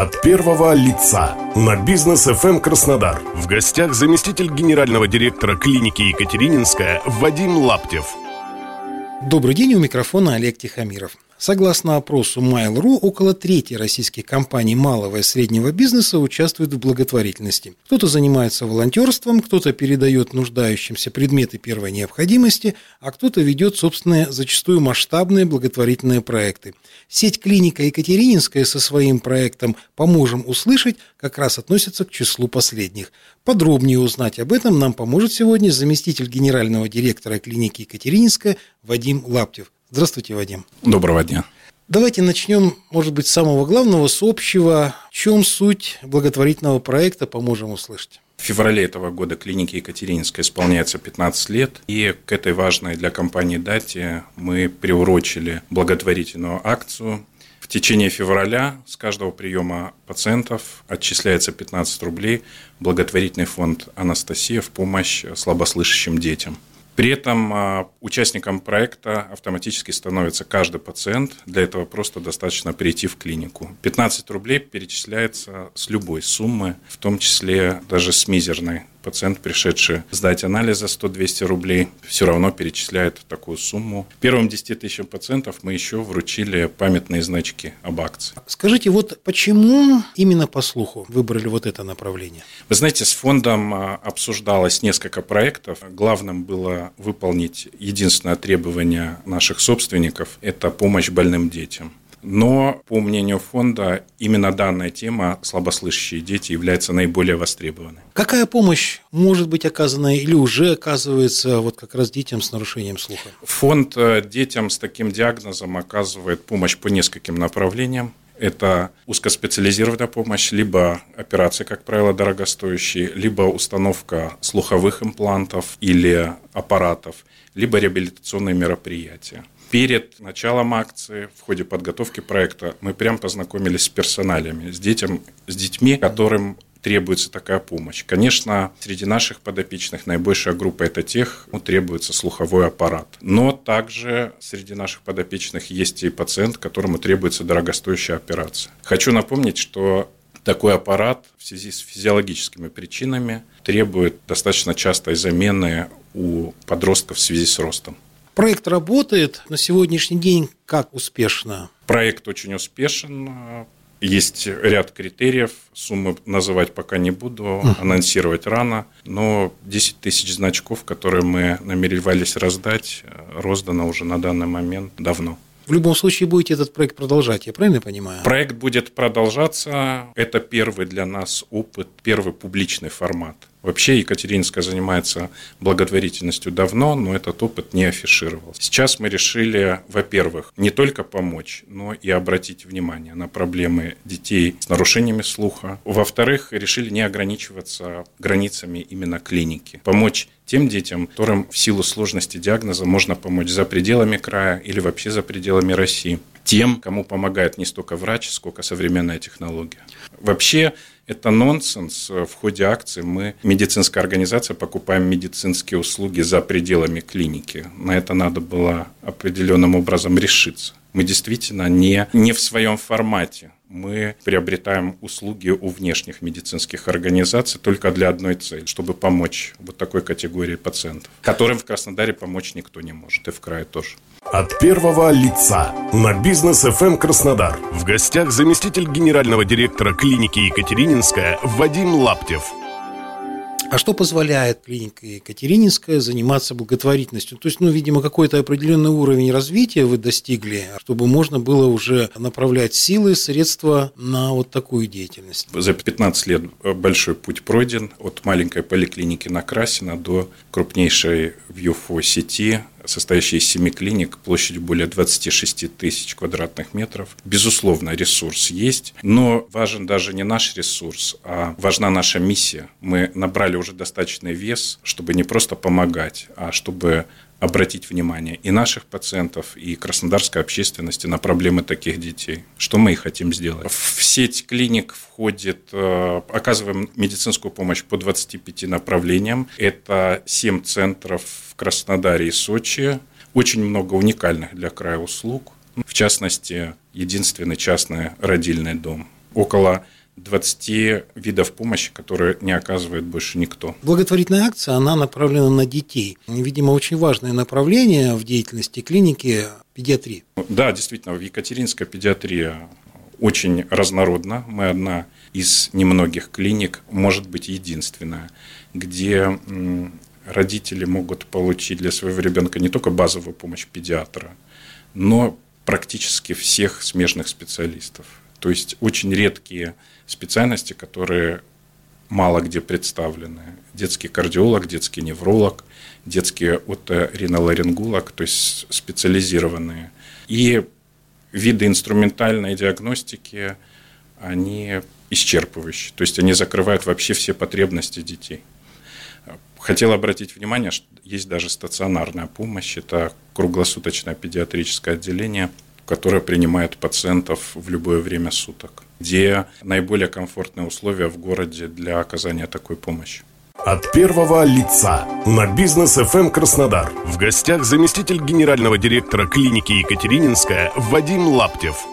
От первого лица на бизнес FM Краснодар. В гостях заместитель генерального директора клиники Екатерининская Вадим Лаптев. Добрый день, у микрофона Олег Тихомиров. Согласно опросу Mail.ru, около трети российских компаний малого и среднего бизнеса участвуют в благотворительности. Кто-то занимается волонтерством, кто-то передает нуждающимся предметы первой необходимости, а кто-то ведет собственные, зачастую масштабные благотворительные проекты. Сеть клиника Екатерининская со своим проектом «Поможем услышать» как раз относится к числу последних. Подробнее узнать об этом нам поможет сегодня заместитель генерального директора клиники Екатерининская Вадим Лаптев. Здравствуйте, Вадим. Доброго дня. Давайте начнем, может быть, с самого главного, с общего. В чем суть благотворительного проекта «Поможем услышать»? В феврале этого года клинике Екатерининской исполняется 15 лет, и к этой важной для компании дате мы приурочили благотворительную акцию. В течение февраля с каждого приема пациентов отчисляется 15 рублей в благотворительный фонд «Анастасия» в помощь слабослышащим детям – при этом а, участником проекта автоматически становится каждый пациент. Для этого просто достаточно прийти в клинику. 15 рублей перечисляется с любой суммы, в том числе даже с мизерной пациент, пришедший сдать анализ за 100-200 рублей, все равно перечисляет такую сумму. Первым 10 тысячам пациентов мы еще вручили памятные значки об акции. Скажите, вот почему именно по слуху выбрали вот это направление? Вы знаете, с фондом а, обсуждалось несколько проектов. Главным было выполнить единственное требование наших собственников – это помощь больным детям. Но, по мнению фонда, именно данная тема слабослышащие дети является наиболее востребованной. Какая помощь может быть оказана или уже оказывается вот как раз детям с нарушением слуха? Фонд э, детям с таким диагнозом оказывает помощь по нескольким направлениям. Это узкоспециализированная помощь, либо операции, как правило, дорогостоящие, либо установка слуховых имплантов или аппаратов, либо реабилитационные мероприятия. Перед началом акции, в ходе подготовки проекта, мы прям познакомились с персоналями, с, детям, с детьми, которым требуется такая помощь. Конечно, среди наших подопечных наибольшая группа – это тех, кому требуется слуховой аппарат. Но также среди наших подопечных есть и пациент, которому требуется дорогостоящая операция. Хочу напомнить, что такой аппарат в связи с физиологическими причинами требует достаточно частой замены у подростков в связи с ростом. Проект работает на сегодняшний день как успешно? Проект очень успешен. Есть ряд критериев, суммы называть пока не буду, анонсировать рано, но 10 тысяч значков, которые мы намеревались раздать, роздано уже на данный момент давно. В любом случае будете этот проект продолжать, я правильно понимаю? Проект будет продолжаться. Это первый для нас опыт, первый публичный формат. Вообще Екатеринская занимается благотворительностью давно, но этот опыт не афишировался. Сейчас мы решили, во-первых, не только помочь, но и обратить внимание на проблемы детей с нарушениями слуха. Во-вторых, решили не ограничиваться границами именно клиники. Помочь тем детям, которым в силу сложности диагноза можно помочь за пределами края или вообще за пределами России. Тем, кому помогает не столько врач, сколько современная технология. Вообще, это нонсенс. В ходе акции мы, медицинская организация, покупаем медицинские услуги за пределами клиники. На это надо было определенным образом решиться. Мы действительно не, не в своем формате. Мы приобретаем услуги у внешних медицинских организаций только для одной цели, чтобы помочь вот такой категории пациентов, которым в Краснодаре помочь никто не может, и в крае тоже. От первого лица на бизнес FM Краснодар. В гостях заместитель генерального директора клиники Екатерининская Вадим Лаптев. А что позволяет клиника Екатерининская заниматься благотворительностью? То есть, ну, видимо, какой-то определенный уровень развития вы достигли, чтобы можно было уже направлять силы, средства на вот такую деятельность. За 15 лет большой путь пройден от маленькой поликлиники на Красина до крупнейшей в ЮФО сети состоящий из семи клиник площадью более 26 тысяч квадратных метров. Безусловно, ресурс есть, но важен даже не наш ресурс, а важна наша миссия. Мы набрали уже достаточный вес, чтобы не просто помогать, а чтобы обратить внимание и наших пациентов, и краснодарской общественности на проблемы таких детей. Что мы и хотим сделать. В сеть клиник входит, э, оказываем медицинскую помощь по 25 направлениям. Это 7 центров в Краснодаре и Сочи. Очень много уникальных для края услуг. В частности, единственный частный родильный дом около 20 видов помощи, которые не оказывает больше никто. Благотворительная акция, она направлена на детей. Видимо, очень важное направление в деятельности клиники педиатрии. Да, действительно, в Екатеринской педиатрия очень разнородна. Мы одна из немногих клиник, может быть, единственная, где родители могут получить для своего ребенка не только базовую помощь педиатра, но практически всех смежных специалистов. То есть очень редкие специальности, которые мало где представлены. Детский кардиолог, детский невролог, детский оториноларинголог, то есть специализированные. И виды инструментальной диагностики, они исчерпывающие. То есть они закрывают вообще все потребности детей. Хотел обратить внимание, что есть даже стационарная помощь. Это круглосуточное педиатрическое отделение, которое принимает пациентов в любое время суток, где наиболее комфортные условия в городе для оказания такой помощи. От первого лица на бизнес FM Краснодар. В гостях заместитель генерального директора клиники Екатерининская Вадим Лаптев.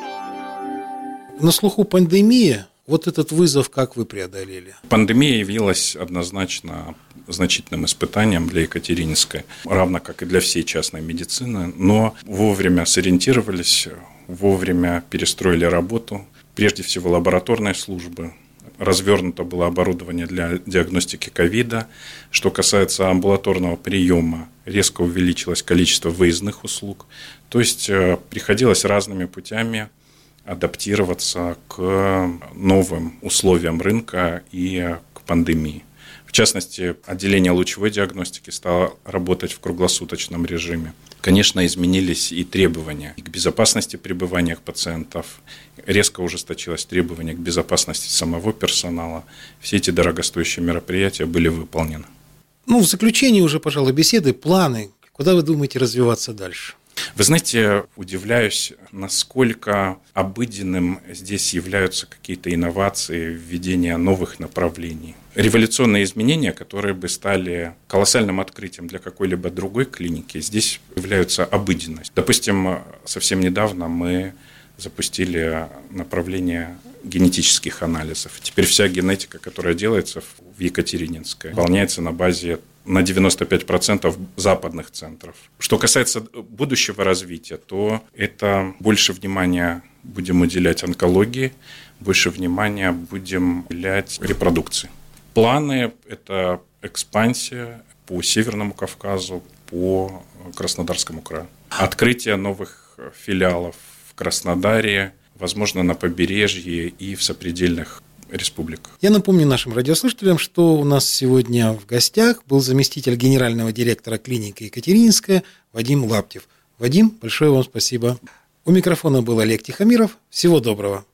На слуху пандемия. Вот этот вызов как вы преодолели? Пандемия явилась однозначно значительным испытанием для Екатерининской, равно как и для всей частной медицины, но вовремя сориентировались, вовремя перестроили работу, прежде всего лабораторные службы, развернуто было оборудование для диагностики ковида. Что касается амбулаторного приема, резко увеличилось количество выездных услуг. То есть э, приходилось разными путями адаптироваться к новым условиям рынка и к пандемии. В частности, отделение лучевой диагностики стало работать в круглосуточном режиме. Конечно, изменились и требования к безопасности пребывания пациентов, резко ужесточилось требование к безопасности самого персонала. Все эти дорогостоящие мероприятия были выполнены. Ну, в заключении уже, пожалуй, беседы, планы. Куда вы думаете развиваться дальше? Вы знаете, удивляюсь, насколько обыденным здесь являются какие-то инновации, введение новых направлений. Революционные изменения, которые бы стали колоссальным открытием для какой-либо другой клиники, здесь являются обыденностью. Допустим, совсем недавно мы запустили направление генетических анализов. Теперь вся генетика, которая делается в Екатерининской, выполняется на базе на 95% западных центров. Что касается будущего развития, то это больше внимания будем уделять онкологии, больше внимания будем уделять репродукции. Планы – это экспансия по Северному Кавказу, по Краснодарскому краю. Открытие новых филиалов в Краснодаре, возможно, на побережье и в сопредельных республик. Я напомню нашим радиослушателям, что у нас сегодня в гостях был заместитель генерального директора клиники Екатерининская Вадим Лаптев. Вадим, большое вам спасибо. У микрофона был Олег Тихомиров. Всего доброго.